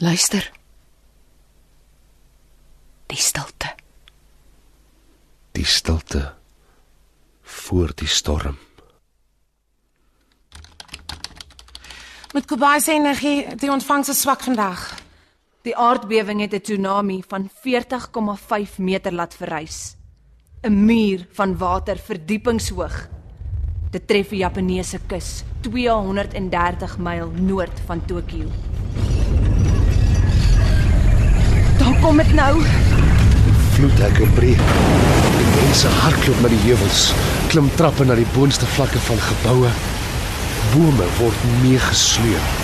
Luister. Die stilte. Die stilte voor die storm. Met Kobai se energie, die ontvangs is swak vandag. Die aardbewing het 'n tsunami van 40,5 meter laat verrys. 'n Muur van water verdiepingshoog. Dit tref die Japaneese kus, 230 myl noord van Tokio. Daar kom dit nou. Vloedhekke breek. Die mense hardloop na die heuwels, klim trappe na die boonste vlakke van geboue. Bome word meegesleep.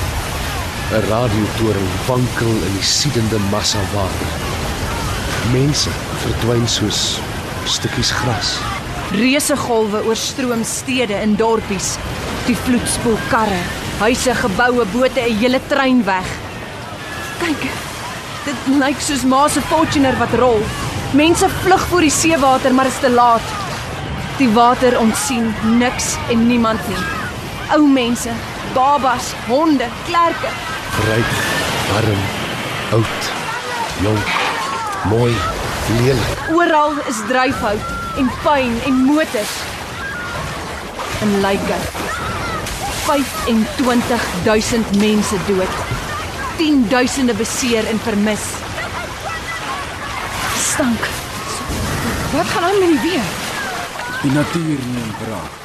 'n Radiotoring wankel in die siedende massa water. Mense verdwyn soos stukkies gras. Reuse golwe oorstroom stede en dorpies. Die vloed spoel karre, huise, geboue, bote, 'n hele trein weg. Kyk. Dit lyk soos Ma se Fortuner wat rol. Mense vlug voor die seewater, maar is te laat. Die water ontsien niks en niemand nie. Ou mense, babas, honde, klerke. Ryk, arm, oud, jonk, mooi, lelik. Oral is dryfhout en pyn en motors. En lyke. 25000 mense dood. 10000de beseer en vermis. Stank. Wat gaan aan met die weer? Die natuur neem braak.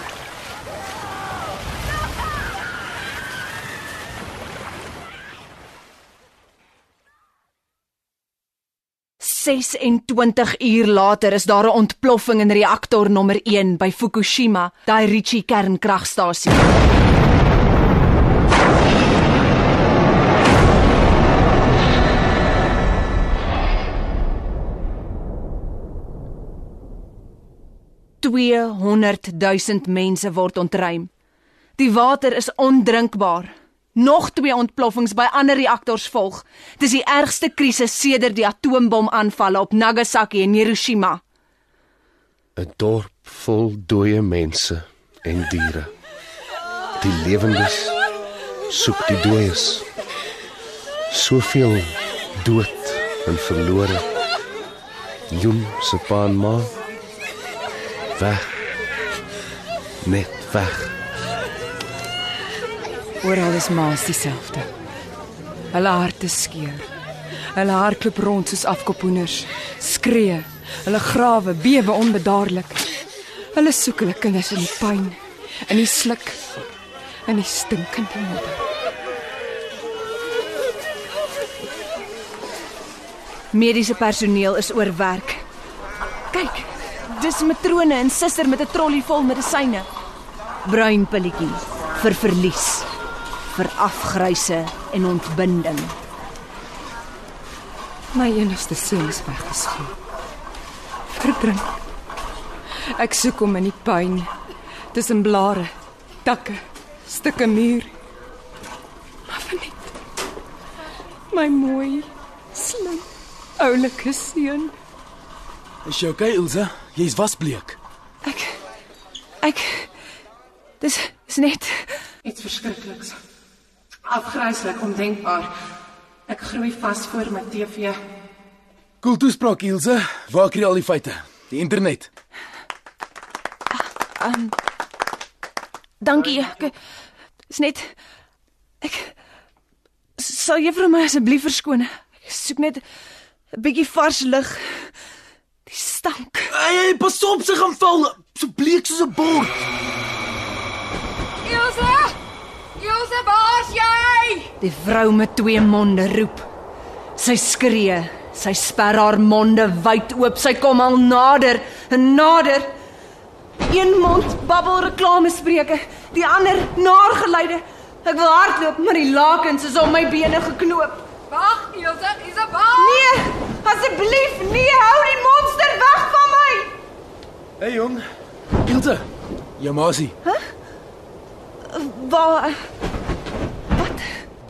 Ses en 20 uur later is daar 'n ontploffing in reaktor nommer 1 by Fukushima, Daiichi kernkragstasie. Twee honderd duisend mense word ontruim. Die water is ondrinkbaar. Nog twee ontploffings by ander reaktors volg. Dis die ergste krisis sedert die atoombomaanvalle op Nagasaki en Hiroshima. 'n Dorp vol dooie mense en diere. Die lewendes soek die dooies. Soveel dood en verlore. Jong se pa en ma weg. Net weg. Oral is maas dieselfde. Hulle harte skeur. Hulle hardloop rond soos afkopoeners, skree. Hulle grawe bewe onbedaarlik. Hulle soek hulle kinders in die pyn, in die sluk, in die stinkende modder. Mediese personeel is oorwerk. Dis matrone en suster met 'n trolly vol medisyne. Bruin pilletjie vir verlies, vir afgryse en ontbinding. My enigste seun is weggespoel. Verdrink. Ek soek hom in die pyn, tussen blare, takke, stukke muur. Maar verniet. My mooi, slim, oulike seun. Is jy okay, Ilse? Jy's wasbleek. Ek ek dis is net Iets verskrikliks. Afgryslik, ondenkbaar. Ek groei vas voor my TV. Cool toespraak, Ilse. Waar kry al die feite? Die internet. dankie. Ek is net ek sal juffrou my asseblief verskoon. Ek soek net 'n bietjie vars lug. Die stank. Hey, hey, pas op, sy gaan val. So bleek soos 'n bord. Ilse! Ilse, waar's jy? Die vrou met twee monde roep. Sy skree. Sy sper haar monde wyd oop. Sy kom al nader en nader. Een mond babbel reklamespreuke, die ander naargeleide. Ek wil hardloop, maar die lakens is om my bene geknoop. Wag, Ilse, Isabel. Nee, asseblief, nee, hou die monster weg van my. Hey jong. Ilse. Jou maasie. Waar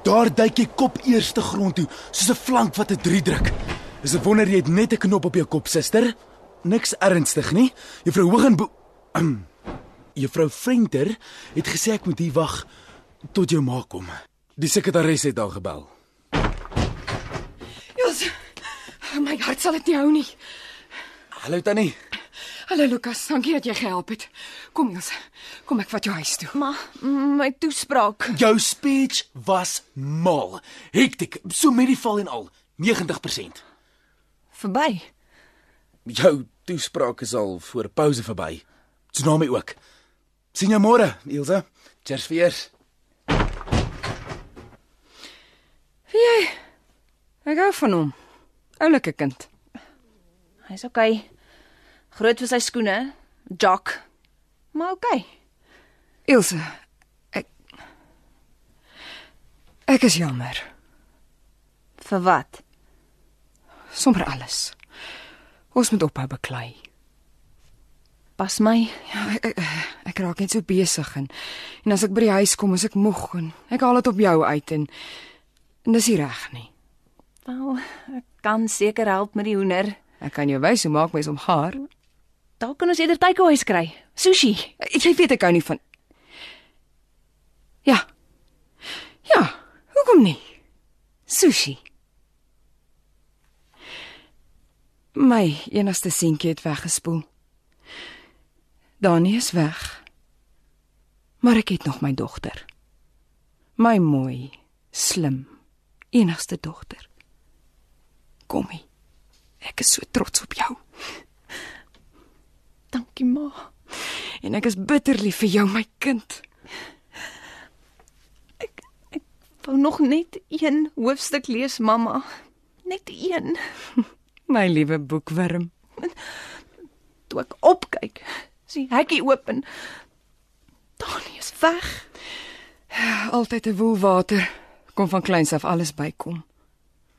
Daar duik jy kop eers te grond toe, soos 'n flank wat 'n 3 druk. Is 'n wonder jy het net 'n knop op jou kop, suster. Niks ernstig nie. Juffrou Hogenbo Juffrou Venter het gesê ek moet hier wag tot jou ma kom. Die sekretaris het al gebel. Hart sal dit nie hou nie. Hallo Tannie. Hallo Lukas, dankie dat jy gehelp het. Kom Ilse, kom ek vat jou huis toe. Maar my toespraak. Jou speech was mal. Hektiek, so met die val en al, 90%. Verby. Jou toespraak is al voor pouse verby. Tsunami ook. Sien jou môre, Ilse. Cheers vir eers. Jy. Ek hou van hom. Oulike kind. Hy's okay. Groot vir sy skoene. Jock. Maar okay. Ilse, ek Ek is jammer. Vir wat? Sommer alles. Ons moet ophou beklei. Pas my. Ja, ek, ek, ek raak net so besig en en as ek by die huis kom, is ek moeg en ek haal dit op jou uit en en dis nie reg nie. Wel, ek kan seker help met die hoender. Ek kan jou wys hoe maak mens om haar. Dalk kan ons eerder takeaways kry. Sushi. Jy weet ek hou nie van Ja. Ja, hoekom nie? Sushi. My enigste seentjie het weggespoel. Dani is weg. Maar ek het nog my dogter. My mooi, slim, enigste dogter. Kommie. Ek is so trots op jou. Dankie ma. En ek is bitter lief vir jou, my kind. Wou nog net een hoofstuk lees, mamma. Net een. My liewe boekwurm. Toe ek opkyk, sien hekkie oop en Dani is weg. Altyd 'n woelwater kom van kleins af alles bykom.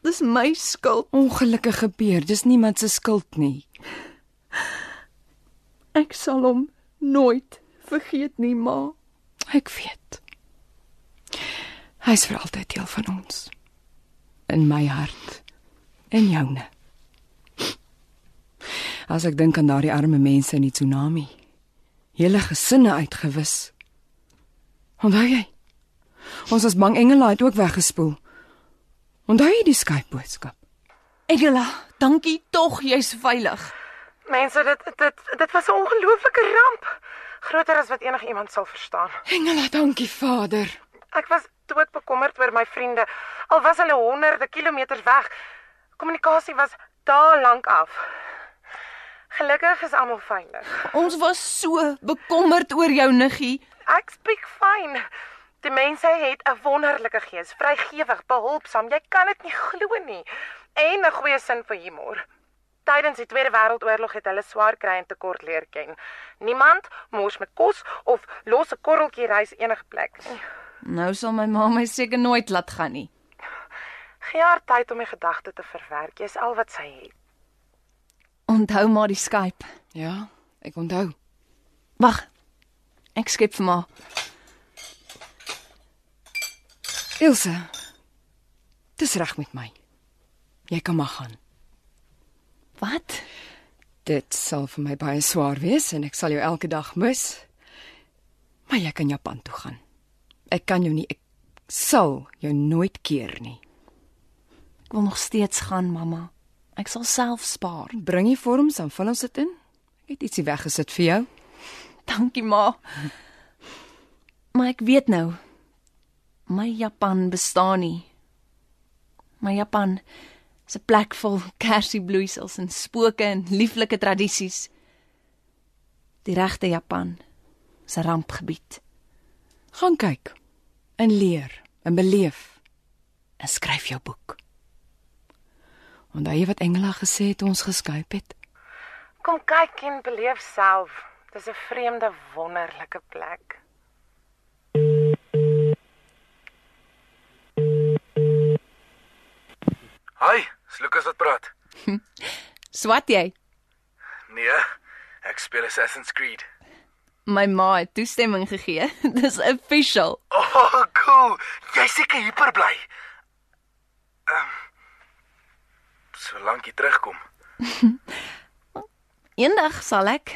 Dis my skuld. Ongelukkig gebeur, dis niemand se skuld nie. Ek sal hom nooit vergeet nie, ma. Ek weet. Hy's vir altyd deel van ons. In my hart en joune. As ek dink aan daardie arme mense in die tsunami, hele gesinne uitgewis. Onthou jy? Ons as bang engele het ook weggespoel. Onthou jy die Skype boodskap? Edela, dankie tog jy's veilig. Mense, dit dit dit was 'n ongelooflike ramp. Groter as wat enigiemand sal verstaan. Engele, dankie Vader. Ek was doodbekommerd oor my vriende. Al was hulle honderde kilometers weg. Kommunikasie was daal lank af. Gelukkig is almal veilig. Ons was so bekommerd oor jou niggie. Ek speak fyn. Die mense het 'n wonderlike gees, vrygewig, behulpsaam. Jy kan dit nie glo nie. En 'n goeie sin vir humor. Tydens die Tweede Wêreldoorlog het hulle swaar kry en tekort leer ken. Niemand mors met kos of los 'n korreltjie rys enige plek nie. Nou sal my ma my seker nooit laat gaan nie. Gee haar tyd om die gedagte te verwerk. Dis al wat sy het. Onthou maar die Skype. Ja, ek onthou. Wag. Ek skep vir ma. Ilse. Dis reg met my. Jy kan maar gaan. Wat? Dit sal vir my baie swaar wees en ek sal jou elke dag mis. Maar jy kan Japan toe gaan. Ek kan jou nie ek sal jou nooit keer nie. Ek wil nog steeds gaan, mamma. Ek sal self spaar. Bring die vorms dan vul ons dit in. Ek het ietsie weggesit vir jou. Dankie, ma. Maar ek weet nou my Japan bestaan nie. My Japan is 'n plek vol kersiebloeisels en spooke en lieflike tradisies. Die regte Japan is 'n rampgebied. Gaan kyk en leer en beleef en skryf jou boek. Onthou jy wat Engela gesê het ons geskyp het? Kom kyk en beleef self. Dis 'n vreemde, wonderlike plek. Hi, dis Lukas wat praat. Swat jy? Nee, ek speel Assassin's Creed. My ma het toestemming gegee. Dis official. Oh, cool. Jy seker hyper bly. Ehm um, Solank jy terugkom. Eendag sal ek,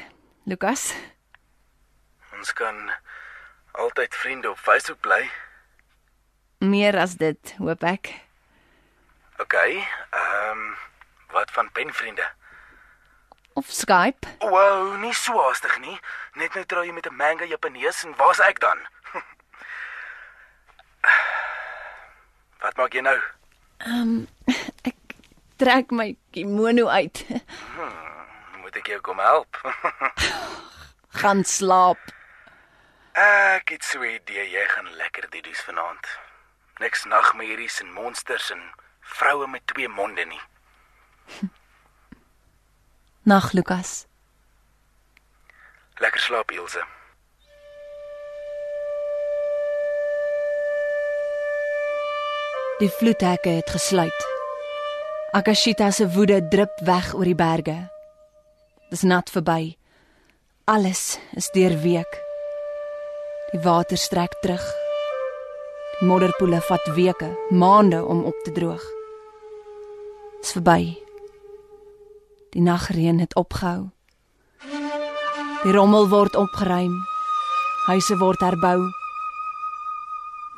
Lukas. Ons kan altyd vriende op Facebook bly. Meer as dit, hoop ek. OK. Ehm um, Wat van penvriende? Of Skype? Wow, nie so haastig nie. Net nou trou jy met 'n manga Japanees en waar's ek dan? Wat maak jy nou? Ek trek my kimono uit. Moet ek jou kom help? Gaan slaap. ek het so 'n idee jy gaan lekker didies vanaand. Niks nagmerries en monsters en vroue met twee monde nie. Nag, Lukas. Lekker slaap, Ilse. Die vloedhekke het gesluit. Akashita se woede drup weg oor die berge. Dis nat verby. Alles is deurweek. Die water strek terug. Modderpoele vat weke, maande om op te droog. Dis verby. Die nagreën het opgehou. Die rommel word opgeruim. Huise word herbou.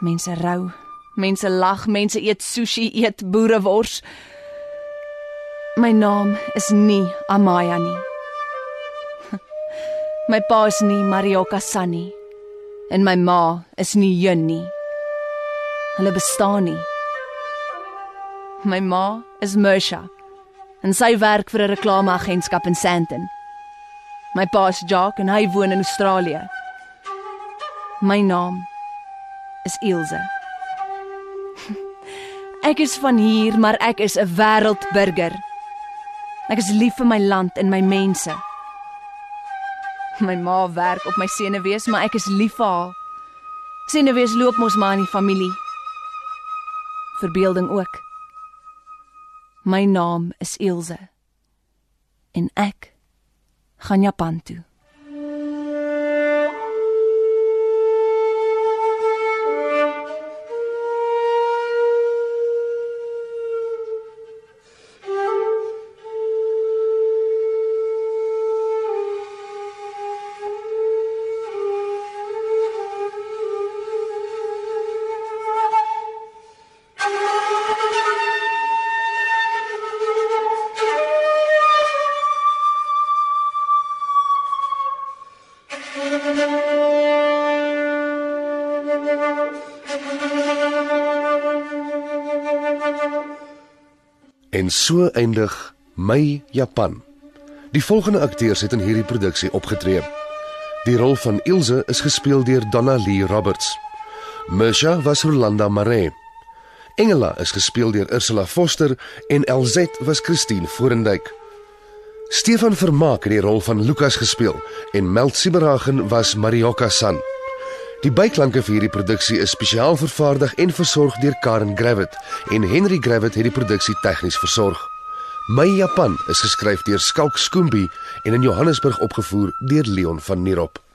Mense rou, mense lag, mense eet sushi, eet boerewors. My naam is nie Amaya nie. My pa is nie Marioka Sunny en my ma is nie Jun nie. Hulle bestaan nie. My ma is Mersha en sy werk vir 'n reklameagentskap in Sandton. My pa is Jock en hy woon in Australië. My naam is Ilse. Ek is van hier, maar ek is 'n wêreldburger. Ek is lief vir my land en my mense. My ma werk op my senuwees, maar ek is lief vir haar. Senuwees loop mos maar in die familie. Verbeelding ook. My naam is Ilse. En ek gaan Japan toe. En so eindig My Japan. Die volgende akteurs het in hierdie produksie opgetree. Die rol van Ilse is gespeel deur Donna Lee Roberts. Mersha was Rolanda Maree. Engela is gespeel deur Ursula Foster en LZ was Christine Forendyk. Stefan Vermaak het die rol van Lukas gespeel en Meld Siberagen was Marioka San. Die byklanke vir hierdie produksie is spesiaal vervaardig en versorg deur Karen Gravett en Henry Gravett het die produksie tegnies versorg. My Japan is geskryf deur Skalk Skoombie en in Johannesburg opgevoer deur Leon van Nierop.